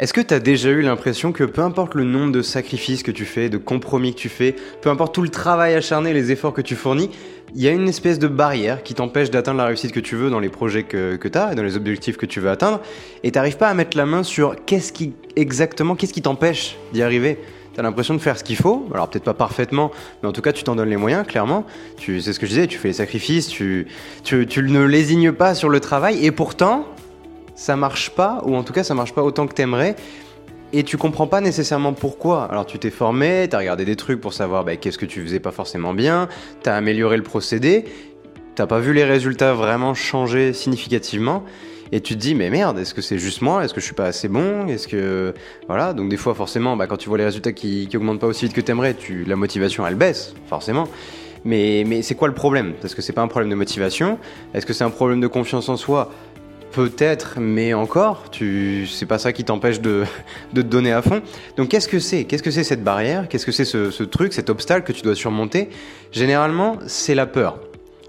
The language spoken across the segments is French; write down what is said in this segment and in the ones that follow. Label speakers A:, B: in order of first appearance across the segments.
A: Est-ce que tu as déjà eu l'impression que peu importe le nombre de sacrifices que tu fais, de compromis que tu fais, peu importe tout le travail acharné, les efforts que tu fournis, il y a une espèce de barrière qui t'empêche d'atteindre la réussite que tu veux dans les projets que, que tu as et dans les objectifs que tu veux atteindre, et t'arrives pas à mettre la main sur qu'est-ce qui exactement, qu'est-ce qui t'empêche d'y arriver? Tu as l'impression de faire ce qu'il faut, alors peut-être pas parfaitement, mais en tout cas tu t'en donnes les moyens, clairement. Tu, c'est ce que je disais, tu fais les sacrifices, tu, tu, tu ne lésignes pas sur le travail, et pourtant, ça marche pas, ou en tout cas ça marche pas autant que t'aimerais, et tu comprends pas nécessairement pourquoi. Alors tu t'es formé, t'as regardé des trucs pour savoir bah, qu'est-ce que tu faisais pas forcément bien, t'as amélioré le procédé, t'as pas vu les résultats vraiment changer significativement, et tu te dis mais merde, est-ce que c'est juste moi, est-ce que je suis pas assez bon, est-ce que voilà, donc des fois forcément, bah, quand tu vois les résultats qui, augmentent pas aussi vite que t'aimerais, tu la motivation elle baisse forcément. Mais, mais c'est quoi le problème? Est-ce que c'est pas un problème de motivation. Est-ce que c'est un problème de confiance en soi? Peut-être, mais encore, tu, c'est pas ça qui t'empêche de, de te donner à fond. Donc qu'est-ce que c'est? Qu'est-ce que c'est cette barrière? Qu'est-ce que c'est ce, truc, cet obstacle que tu dois surmonter? Généralement, c'est la peur.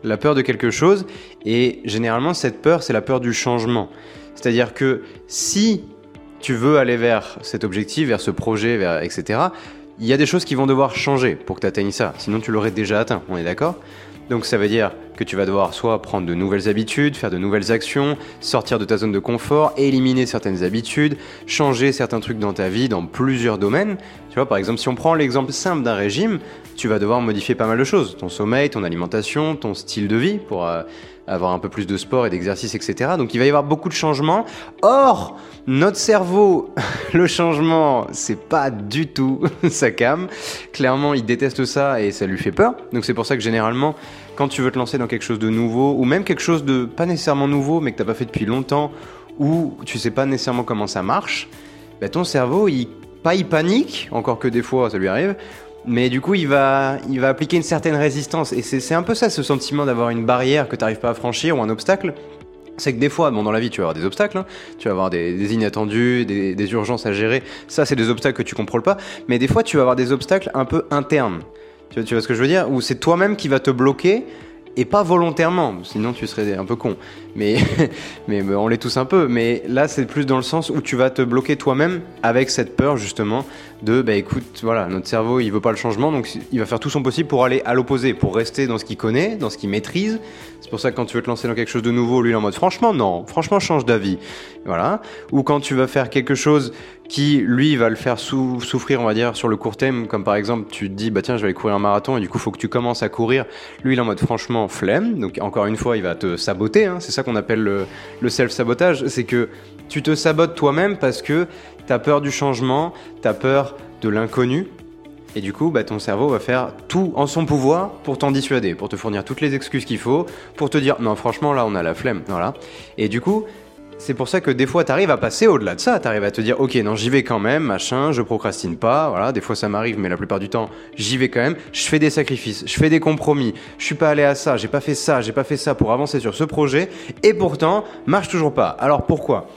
A: La peur de quelque chose, et généralement, cette peur, c'est la peur du changement. C'est-à-dire que si tu veux aller vers cet objectif, vers ce projet, vers, etc., il y a des choses qui vont devoir changer pour que tu atteignes ça. Sinon, tu l'aurais déjà atteint, on est d'accord? Donc ça veut dire que tu vas devoir soit prendre de nouvelles habitudes, faire de nouvelles actions, sortir de ta zone de confort, éliminer certaines habitudes, changer certains trucs dans ta vie dans plusieurs domaines. Tu vois, par exemple, si on prend l'exemple simple d'un régime, tu vas devoir modifier pas mal de choses. Ton sommeil, ton alimentation, ton style de vie pour euh, avoir un peu plus de sport et d'exercice, etc. Donc il va y avoir beaucoup de changements. Or, notre cerveau, le changement, c'est pas du tout sa cam. Clairement, il déteste ça et ça lui fait peur. Donc c'est pour ça que généralement, quand tu veux te lancer dans quelque chose de nouveau, ou même quelque chose de pas nécessairement nouveau, mais que t'as pas fait depuis longtemps, ou tu sais pas nécessairement comment ça marche, bah ton cerveau, pas il panique, encore que des fois ça lui arrive, mais du coup, il va, il va appliquer une certaine résistance. Et c'est un peu ça, ce sentiment d'avoir une barrière que tu n'arrives pas à franchir ou un obstacle. C'est que des fois, bon, dans la vie, tu vas avoir des obstacles, hein. tu vas avoir des, inattendus, des, urgences à gérer. Ça, c'est des obstacles que tu contrôles pas. Mais des fois, tu vas avoir des obstacles un peu internes. Tu, tu vois ce que je veux dire? Où c'est toi-même qui va te bloquer et pas volontairement, sinon tu serais un peu con. Mais, mais on l'est tous un peu. Mais là, c'est plus dans le sens où tu vas te bloquer toi-même avec cette peur justement de, bah écoute, voilà, notre cerveau il veut pas le changement, donc il va faire tout son possible pour aller à l'opposé, pour rester dans ce qu'il connaît, dans ce qu'il maîtrise. C'est pour ça que quand tu veux te lancer dans quelque chose de nouveau, lui il est en mode franchement non, franchement change d'avis, voilà. Ou quand tu vas faire quelque chose qui lui va le faire souffrir, on va dire, sur le court terme, comme par exemple tu te dis bah tiens je vais aller courir un marathon et du coup faut que tu commences à courir. Lui il est en mode franchement flemme, donc encore une fois il va te saboter, hein. c'est ça qu'on appelle le, self-sabotage, c'est que tu te sabotes toi-même parce que tu as peur du changement, tu as peur de l'inconnu, et du coup, bah, ton cerveau va faire tout en son pouvoir pour t'en dissuader, pour te fournir toutes les excuses qu'il faut, pour te dire non, franchement, là, on a la flemme. Voilà. Et du coup, c'est pour ça que des fois, tu arrives à passer au-delà de ça. Tu arrives à te dire, ok, non, j'y vais quand même, machin, je procrastine pas. Voilà, des fois, ça m'arrive, mais la plupart du temps, j'y vais quand même. Je fais des sacrifices, je fais des compromis. Je suis pas allé à ça, j'ai pas fait ça, j'ai pas fait ça pour avancer sur ce projet. Et pourtant, marche toujours pas. Alors pourquoi?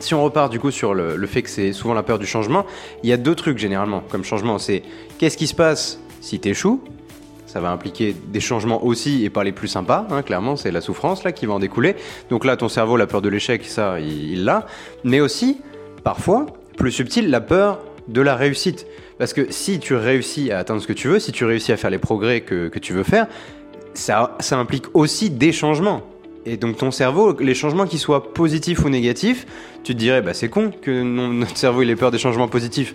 A: Si on repart du coup sur le, fait que c'est souvent la peur du changement, il y a deux trucs généralement comme changement. C'est qu'est-ce qui se passe si t'échoues? Ça va impliquer des changements aussi et pas les plus sympas, hein, clairement, c'est la souffrance là qui va en découler. Donc là, ton cerveau, la peur de l'échec, ça, il l'a. Mais aussi, parfois, plus subtil, la peur de la réussite. Parce que si tu réussis à atteindre ce que tu veux, si tu réussis à faire les progrès que, tu veux faire, ça, ça implique aussi des changements. Et donc ton cerveau, les changements qui soient positifs ou négatifs, tu te dirais, bah c'est con que notre cerveau il ait peur des changements positifs.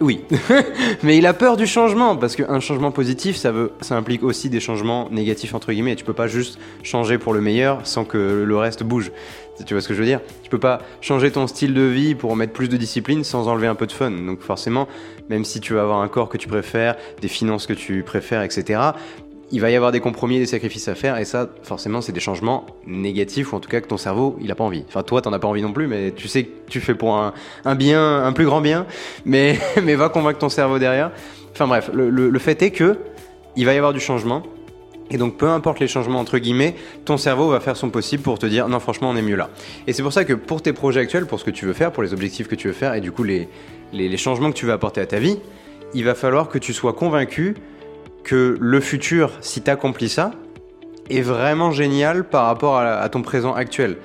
A: Oui, mais il a peur du changement parce qu'un changement positif, ça, veut, ça implique aussi des changements négatifs entre guillemets. Et tu peux pas juste changer pour le meilleur sans que le reste bouge. Tu vois ce que je veux dire? Tu peux pas changer ton style de vie pour mettre plus de discipline sans enlever un peu de fun. Donc forcément, même si tu vas avoir un corps que tu préfères, des finances que tu préfères, etc il va y avoir des compromis et des sacrifices à faire, et ça, forcément, c'est des changements négatifs, ou en tout cas que ton cerveau, il a pas envie. Enfin, toi, t'en as pas envie non plus, mais tu sais que tu fais pour un, bien, un plus grand bien, mais, mais va convaincre ton cerveau derrière. Enfin bref, le, fait est que il va y avoir du changement, et donc, peu importe les changements entre guillemets, ton cerveau va faire son possible pour te dire non, franchement, on est mieux là. Et c'est pour ça que pour tes projets actuels, pour ce que tu veux faire, pour les objectifs que tu veux faire, et du coup les, les changements que tu veux apporter à ta vie, il va falloir que tu sois convaincu que le futur, si tu accomplis ça, est vraiment génial par rapport à, ton présent actuel.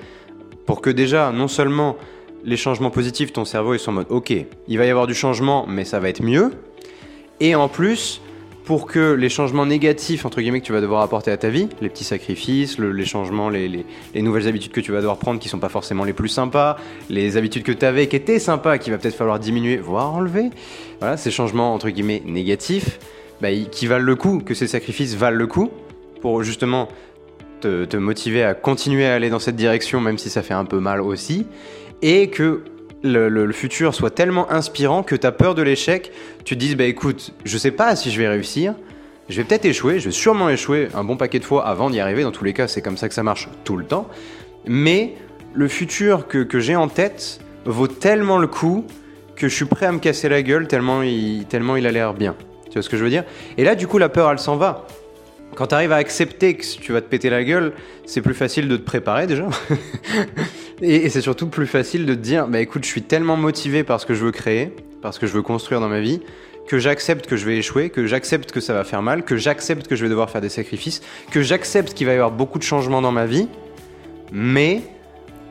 A: Pour que déjà, non seulement les changements positifs, ton cerveau est en mode ok, il va y avoir du changement, mais ça va être mieux. Et en plus, pour que les changements négatifs, entre guillemets, que tu vas devoir apporter à ta vie, les petits sacrifices, les changements, les, nouvelles habitudes que tu vas devoir prendre qui sont pas forcément les plus sympas, les habitudes que tu avais qui étaient sympas, qui va peut-être falloir diminuer, voire enlever, voilà, ces changements, entre guillemets, négatifs, bah, qui valent le coup, que ces sacrifices valent le coup, pour justement te, motiver à continuer à aller dans cette direction, même si ça fait un peu mal aussi, et que le, futur soit tellement inspirant que tu as peur de l'échec, tu te dises bah écoute, je sais pas si je vais réussir, je vais peut-être échouer, je vais sûrement échouer un bon paquet de fois avant d'y arriver, dans tous les cas c'est comme ça que ça marche tout le temps, mais le futur que, j'ai en tête vaut tellement le coup que je suis prêt à me casser la gueule tellement tellement il a l'air bien. Tu ce que je veux dire Et là du coup la peur elle s'en va. Quand tu arrives à accepter que tu vas te péter la gueule, c'est plus facile de te préparer déjà. et, c'est surtout plus facile de te dire, bah écoute, je suis tellement motivé par ce que je veux créer, par ce que je veux construire dans ma vie, que j'accepte que je vais échouer, que j'accepte que ça va faire mal, que j'accepte que je vais devoir faire des sacrifices, que j'accepte qu'il va y avoir beaucoup de changements dans ma vie. Mais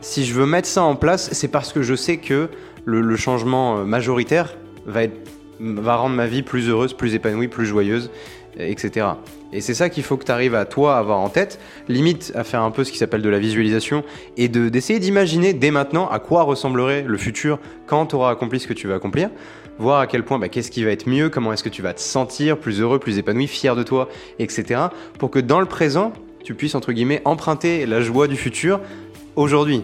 A: si je veux mettre ça en place, c'est parce que je sais que le, changement euh, majoritaire va, être, va rendre ma vie plus heureuse, plus épanouie, plus joyeuse, etc. Et c'est ça qu'il faut que tu arrives à toi avoir en tête, limite à faire un peu ce qui s'appelle de la visualisation et de, d'essayer d'imaginer dès maintenant à quoi ressemblerait le futur quand tu auras accompli ce que tu veux accomplir, voir à quel point bah, qu'est-ce qui va être mieux, comment est-ce que tu vas te sentir plus heureux, plus épanoui, fier de toi, etc. pour que dans le présent, tu puisses entre guillemets emprunter la joie du futur aujourd'hui.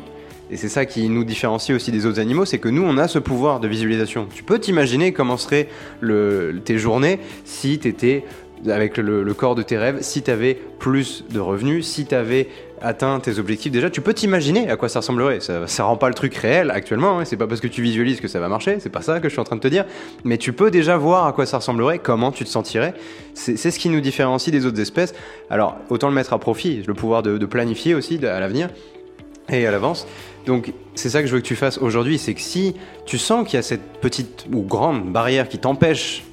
A: Et c'est ça qui nous différencie aussi des autres animaux, c'est que nous, on a ce pouvoir de visualisation. Tu peux t'imaginer comment seraient tes journées si tu étais avec le, corps de tes rêves, si tu avais plus de revenus, si tu avais atteint tes objectifs, déjà tu peux t'imaginer à quoi ça ressemblerait. Ça, ça rend pas le truc réel actuellement, hein. c'est pas parce que tu visualises que ça va marcher, c'est pas ça que je suis en train de te dire, mais tu peux déjà voir à quoi ça ressemblerait, comment tu te sentirais. C'est ce qui nous différencie des autres espèces. Alors autant le mettre à profit, le pouvoir de, planifier aussi à l'avenir et à l'avance. Donc c'est ça que je veux que tu fasses aujourd'hui, c'est que si tu sens qu'il y a cette petite ou grande barrière qui t'empêche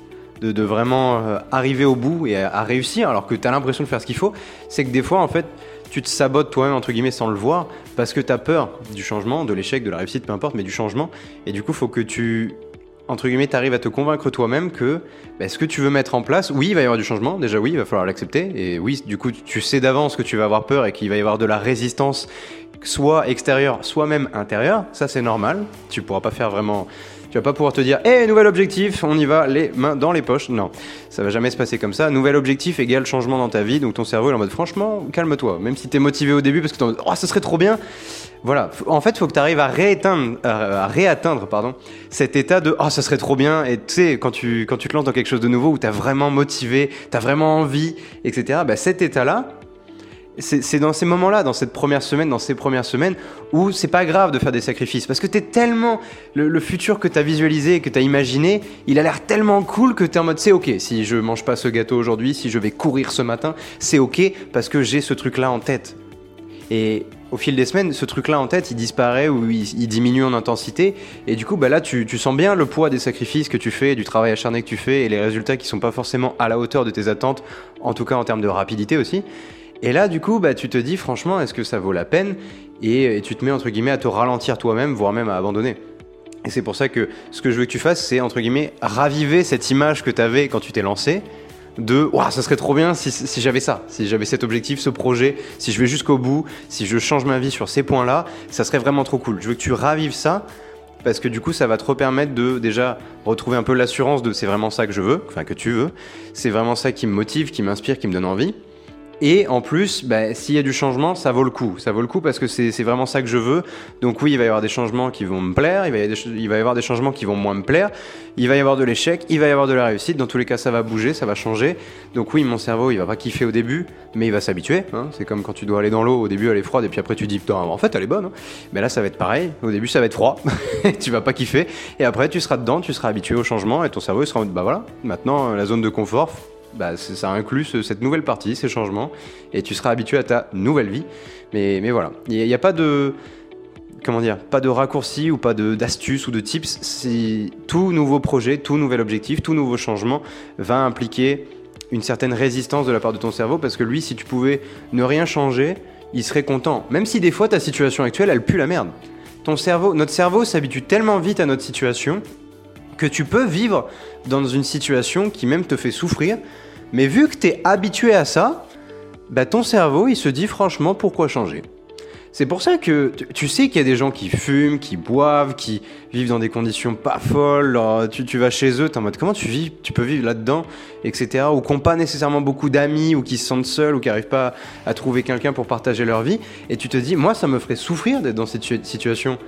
A: de, vraiment euh, arriver au bout et à, réussir alors que tu as l'impression de faire ce qu'il faut, c'est que des fois en fait tu te sabotes toi-même entre guillemets sans le voir parce que tu as peur du changement, de l'échec, de la réussite, peu importe, mais du changement. Et du coup, faut que tu entre guillemets, arrives à te convaincre toi-même que bah, ce que tu veux mettre en place, oui, il va y avoir du changement, déjà oui, il va falloir l'accepter, et oui, du coup, tu sais d'avance que tu vas avoir peur et qu'il va y avoir de la résistance, soit extérieure, soit même intérieure, ça c'est normal, tu pourras pas faire vraiment tu vas pas pouvoir te dire, hé, nouvel objectif, on y va, les mains dans les poches. Non, ça va jamais se passer comme ça. Nouvel objectif égale changement dans ta vie. Donc ton cerveau est en mode, franchement, calme-toi. Même si tu es motivé au début parce que tu en mode, oh, ça serait trop bien. Voilà. En fait, faut que tu arrives à réatteindre, à réatteindre, pardon, cet état de, oh, ça serait trop bien. Et tu sais, quand tu, quand tu te lances dans quelque chose de nouveau où tu as vraiment motivé, tu as vraiment envie, etc., bah, cet état-là, c'est dans ces moments-là, dans cette première semaine, dans ces premières semaines, où c'est pas grave de faire des sacrifices. Parce que t'es tellement. Le, futur que t'as visualisé, que t'as imaginé, il a l'air tellement cool que t'es en mode c'est ok. Si je mange pas ce gâteau aujourd'hui, si je vais courir ce matin, c'est ok parce que j'ai ce truc-là en tête. Et au fil des semaines, ce truc-là en tête, il disparaît ou il, diminue en intensité. Et du coup, bah là, tu, tu, sens bien le poids des sacrifices que tu fais, du travail acharné que tu fais et les résultats qui sont pas forcément à la hauteur de tes attentes, en tout cas en termes de rapidité aussi. Et là, du coup, bah, tu te dis franchement, est-ce que ça vaut la peine? Et, tu te mets entre guillemets à te ralentir toi-même, voire même à abandonner. Et c'est pour ça que ce que je veux que tu fasses, c'est entre guillemets raviver cette image que tu avais quand tu t'es lancé de waouh, ça serait trop bien si, si j'avais ça, si j'avais cet objectif, ce projet, si je vais jusqu'au bout, si je change ma vie sur ces points-là, ça serait vraiment trop cool. Je veux que tu ravives ça parce que du coup, ça va te permettre de déjà retrouver un peu l'assurance de c'est vraiment ça que je veux, enfin que tu veux, c'est vraiment ça qui me motive, qui m'inspire, qui me donne envie. Et en plus, bah, s'il y a du changement, ça vaut le coup. Ça vaut le coup parce que c'est vraiment ça que je veux. Donc oui, il va y avoir des changements qui vont me plaire, il va, y avoir des, changements qui vont moins me plaire, il va y avoir de l'échec, il va y avoir de la réussite. Dans tous les cas, ça va bouger, ça va changer. Donc oui, mon cerveau, il va pas kiffer au début, mais il va s'habituer. Hein. C'est comme quand tu dois aller dans l'eau, au début elle est froide et puis après tu dis, putain, en fait elle est bonne. Hein. Mais là, ça va être pareil. Au début, ça va être froid, tu vas pas kiffer. Et après, tu seras dedans, tu seras habitué au changement et ton cerveau, il sera en mode, bah voilà, maintenant la zone de confort, bah, ça inclut cette nouvelle partie, ces changements, et tu seras habitué à ta nouvelle vie. Mais, voilà, il n'y a, pas de comment dire, pas de raccourci ou pas d'astuce ou de tips. Si tout nouveau projet, tout nouvel objectif, tout nouveau changement va impliquer une certaine résistance de la part de ton cerveau, parce que lui, si tu pouvais ne rien changer, il serait content. Même si des fois ta situation actuelle, elle pue la merde ton cerveau, notre cerveau s'habitue tellement vite à notre situation que tu peux vivre dans une situation qui même te fait souffrir, mais vu que tu es habitué à ça, bah ton cerveau il se dit franchement pourquoi changer? C'est pour ça que tu sais qu'il y a des gens qui fument, qui boivent, qui vivent dans des conditions pas folles. tu, vas chez eux, t'es en mode comment tu vis, tu peux vivre là-dedans, etc. Ou qui n'ont pas nécessairement beaucoup d'amis, ou qui se sentent seuls, ou qui n'arrivent pas à trouver quelqu'un pour partager leur vie. Et tu te dis, moi, ça me ferait souffrir d'être dans cette situation.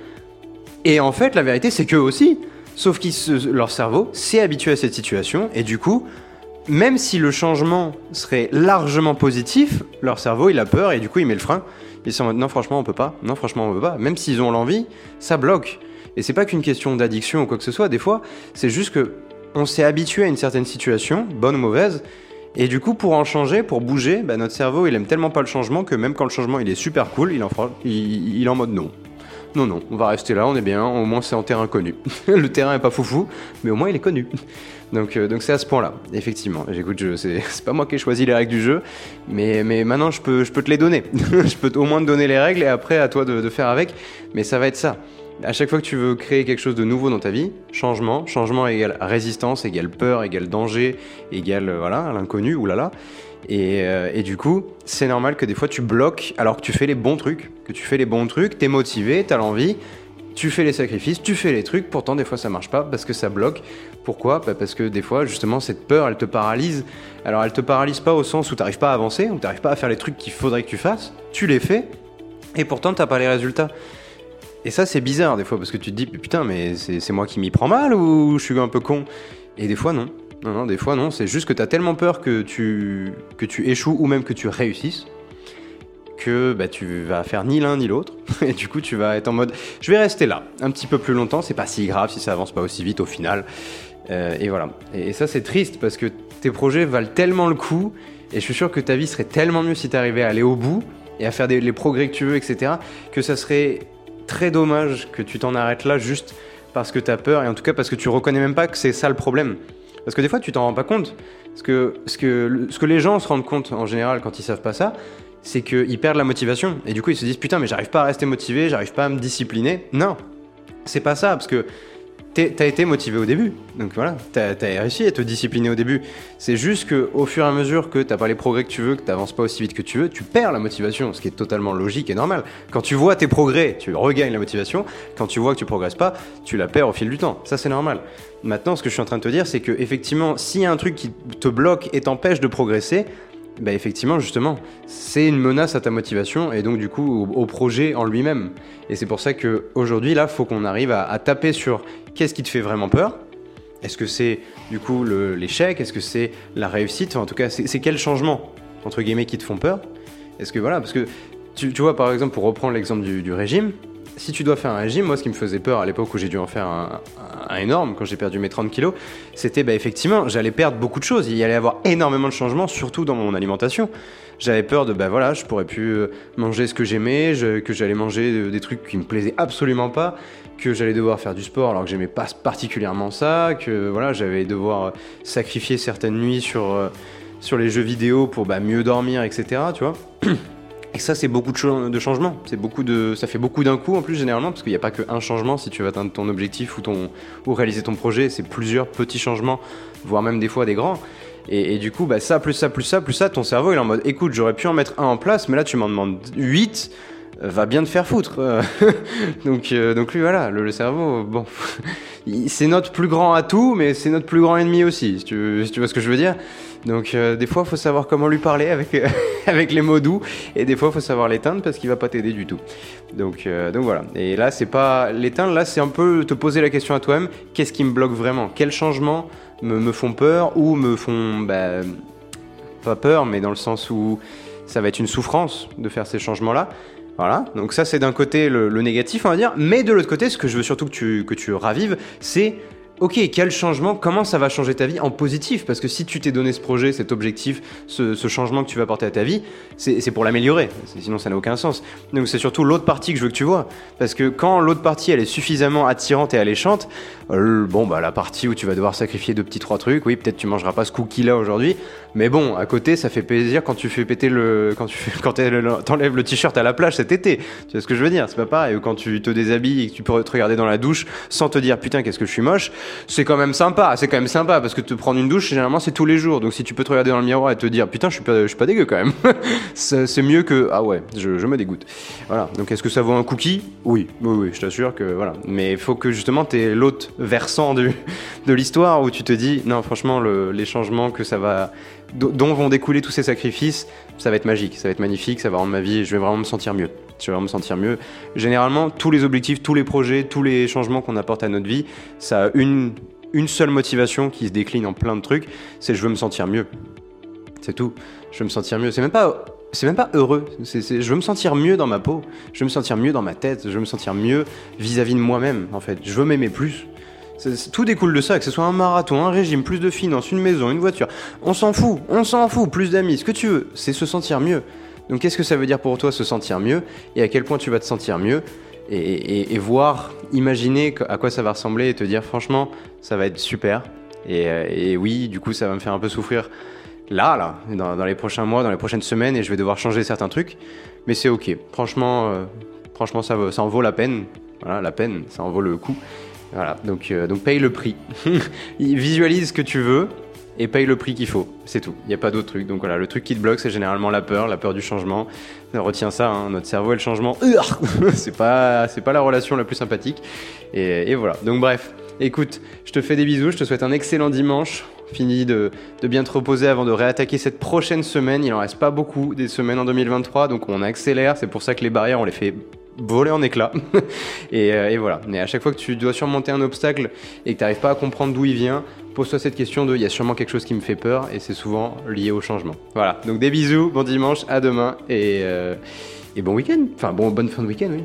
A: Et en fait, la vérité, c'est qu'eux aussi. Sauf que leur cerveau s'est habitué à cette situation, et du coup, même si le changement serait largement positif, leur cerveau, il a peur, et du coup, il met le frein. Ils sont en mode non, franchement, on peut pas. Non, franchement, on peut pas. Même s'ils ont l'envie, ça bloque. Et c'est pas qu'une question d'addiction ou quoi que ce soit. Des fois, c'est juste que on s'est habitué à une certaine situation, bonne ou mauvaise. Et du coup, pour en changer, pour bouger, bah, notre cerveau, il aime tellement pas le changement que même quand le changement il est super cool, il, en il, il est en mode non. Non, non, on va rester là, on est bien, au moins c'est en terrain connu. le terrain est pas foufou, mais au moins il est connu. Donc euh, donc c'est à ce point-là, effectivement. J'écoute, c'est pas moi qui ai choisi les règles du jeu, mais, mais maintenant je peux, je peux te les donner. je peux au moins te donner les règles et après à toi de, faire avec, mais ça va être ça. À chaque fois que tu veux créer quelque chose de nouveau dans ta vie, changement, changement égale résistance, égale peur, égale danger, égale euh, voilà, l'inconnu, oulala. Et, euh, et du coup, c'est normal que des fois tu bloques alors que tu fais les bons trucs, que tu fais les bons trucs, t'es motivé, t'as l'envie, tu fais les sacrifices, tu fais les trucs, pourtant des fois ça marche pas parce que ça bloque. Pourquoi bah, Parce que des fois justement cette peur elle te paralyse. Alors elle te paralyse pas au sens où t'arrives pas à avancer, où t'arrives pas à faire les trucs qu'il faudrait que tu fasses, tu les fais et pourtant t'as pas les résultats. Et ça c'est bizarre des fois parce que tu te dis putain mais c'est moi qui m'y prends mal ou je suis un peu con Et des fois non. Non, non, des fois non, c'est juste que tu as tellement peur que tu, que tu échoues ou même que tu réussisses que bah, tu vas faire ni l'un ni l'autre. Et du coup, tu vas être en mode je vais rester là un petit peu plus longtemps, c'est pas si grave si ça avance pas aussi vite au final. Euh, et voilà. Et, ça, c'est triste parce que tes projets valent tellement le coup. Et je suis sûr que ta vie serait tellement mieux si tu arrivais à aller au bout et à faire les progrès que tu veux, etc. Que ça serait très dommage que tu t'en arrêtes là juste parce que tu as peur et en tout cas parce que tu reconnais même pas que c'est ça le problème. Parce que des fois, tu t'en rends pas compte. Parce que ce, que ce que les gens se rendent compte en général quand ils savent pas ça, c'est qu'ils perdent la motivation. Et du coup, ils se disent Putain, mais j'arrive pas à rester motivé, j'arrive pas à me discipliner. Non, c'est pas ça. Parce que t'as été motivé au début. Donc voilà, t'as as réussi à te discipliner au début. C'est juste que au fur et à mesure que t'as pas les progrès que tu veux, que t'avances pas aussi vite que tu veux, tu perds la motivation, ce qui est totalement logique et normal. Quand tu vois tes progrès, tu regagnes la motivation. Quand tu vois que tu progresses pas, tu la perds au fil du temps. Ça, c'est normal. Maintenant, ce que je suis en train de te dire, c'est que effectivement, s'il y a un truc qui te bloque et t'empêche de progresser, bah effectivement, justement, c'est une menace à ta motivation et donc du coup au, projet en lui-même. Et c'est pour ça qu'aujourd'hui, là, faut qu'on arrive à, taper sur qu'est-ce qui te fait vraiment peur? Est-ce que c'est du coup l'échec? Est-ce que c'est la réussite? En tout cas, c'est quels changements, entre guillemets, qui te font peur? Est-ce que voilà, parce que tu, vois, par exemple, pour reprendre l'exemple du régime, si tu dois faire un régime, moi ce qui me faisait peur à l'époque où j'ai dû en faire un, énorme, quand j'ai perdu mes 30 kilos, c'était bah, effectivement, j'allais perdre beaucoup de choses. Il y allait avoir énormément de changements, surtout dans mon alimentation. J'avais peur de, bah voilà, je pourrais plus euh, manger ce que j'aimais, que j'allais manger euh, des trucs qui me plaisaient absolument pas, que j'allais devoir faire du sport alors que j'aimais pas particulièrement ça, que voilà, j'allais devoir euh, sacrifier certaines nuits sur, sur les jeux vidéo pour bah, mieux dormir, etc. Tu vois Et ça, c'est beaucoup de, changements. C'est beaucoup de, ça fait beaucoup d'un coup en plus généralement, parce qu'il n'y a pas qu'un changement si tu veux atteindre ton objectif ou, ton, ou réaliser ton projet. C'est plusieurs petits changements, voire même des fois des grands. Et, du coup, bah, ça, plus ça, plus ça, plus ça, ton cerveau il est en mode écoute, j'aurais pu en mettre un en place, mais là tu m'en demandes 8 euh, va bien te faire foutre. donc, euh, donc lui, voilà, le, cerveau, bon, c'est notre plus grand atout, mais c'est notre plus grand ennemi aussi, si tu, si tu vois ce que je veux dire. Donc euh, des fois, il faut savoir comment lui parler avec, avec les mots doux, et des fois, il faut savoir l'éteindre parce qu'il va pas t'aider du tout. Donc, euh, donc voilà. Et là, c'est pas l'éteindre. Là, c'est un peu te poser la question à toi-même qu'est-ce qui me bloque vraiment? Quels changements me, font peur ou me font bah, pas peur, mais dans le sens où ça va être une souffrance de faire ces changements-là. Voilà, donc ça c'est d'un côté le, négatif on va dire, mais de l'autre côté ce que je veux surtout que que tu ravives, c'est ok, quel changement, comment ça va changer ta vie en positif? Parce que si tu t'es donné ce projet, cet objectif, ce, changement que tu vas apporter à ta vie, c'est pour l'améliorer. Sinon, ça n'a aucun sens. Donc, c'est surtout l'autre partie que je veux que tu vois. Parce que quand l'autre partie, elle est suffisamment attirante et alléchante, euh, bon, bah, la partie où tu vas devoir sacrifier deux petits trois trucs, oui, peut-être tu mangeras pas ce cookie-là aujourd'hui, mais bon, à côté, ça fait plaisir quand tu fais péter le. quand tu fais, quand t'enlèves le t-shirt à la plage cet été. Tu vois ce que je veux dire? C'est pas pareil. Quand tu te déshabilles et que tu peux te regarder dans la douche sans te dire putain, qu'est-ce que je suis moche, c'est quand même sympa. C'est quand même sympa parce que te prendre une douche, généralement, c'est tous les jours. Donc si tu peux te regarder dans le miroir et te dire putain, je suis pas, je suis pas dégueu quand même. c'est mieux que ah ouais, je, me dégoûte. Voilà. Donc est-ce que ça vaut un cookie? Oui, oui, oui, je t'assure que voilà. Mais il faut que justement t'aies l'autre versant de l'histoire où tu te dis non, franchement, le, les changements que ça va dont vont découler tous ces sacrifices, ça va être magique, ça va être magnifique, ça va rendre ma vie, je vais vraiment me sentir mieux. Je vais vraiment me sentir mieux. Généralement, tous les objectifs, tous les projets, tous les changements qu'on apporte à notre vie, ça a une, une seule motivation qui se décline en plein de trucs, c'est je veux me sentir mieux. C'est tout. Je veux me sentir mieux. C'est même pas c'est même pas heureux. Je veux me sentir mieux dans ma peau. Je veux me sentir mieux dans ma tête. Je veux me sentir mieux vis-à-vis de moi-même, en fait. Je veux m'aimer plus tout découle de ça, que ce soit un marathon, un régime, plus de finances, une maison, une voiture. On s'en fout, on s'en fout, plus d'amis, ce que tu veux, c'est se sentir mieux. Donc qu'est-ce que ça veut dire pour toi se sentir mieux et à quel point tu vas te sentir mieux et, voir, imaginer à quoi ça va ressembler et te dire franchement ça va être super. Et, oui, du coup ça va me faire un peu souffrir là, là, dans, les prochains mois, dans les prochaines semaines et je vais devoir changer certains trucs. Mais c'est ok. Franchement, euh, franchement ça, ça en vaut la peine. Voilà, la peine, ça en vaut le coup. Voilà, donc, euh, donc paye le prix. Visualise ce que tu veux et paye le prix qu'il faut. C'est tout. Il n'y a pas d'autre truc. Donc voilà, le truc qui te bloque, c'est généralement la peur, la peur du changement. Retiens ça, hein, notre cerveau et le changement, c'est pas, c'est pas la relation la plus sympathique. Et, voilà. Donc bref, écoute, je te fais des bisous, je te souhaite un excellent dimanche. Fini de, de, bien te reposer avant de réattaquer cette prochaine semaine. Il en reste pas beaucoup des semaines en 2023, donc on accélère. C'est pour ça que les barrières, on les fait voler en éclats. Euh, et, voilà. Mais à chaque fois que tu dois surmonter un obstacle et que tu n'arrives pas à comprendre d'où il vient, pose-toi cette question de il y a sûrement quelque chose qui me fait peur et c'est souvent lié au changement. Voilà. Donc des bisous, bon dimanche, à demain et, euh, bon week-end. Enfin, bon, bonne fin de week-end, oui.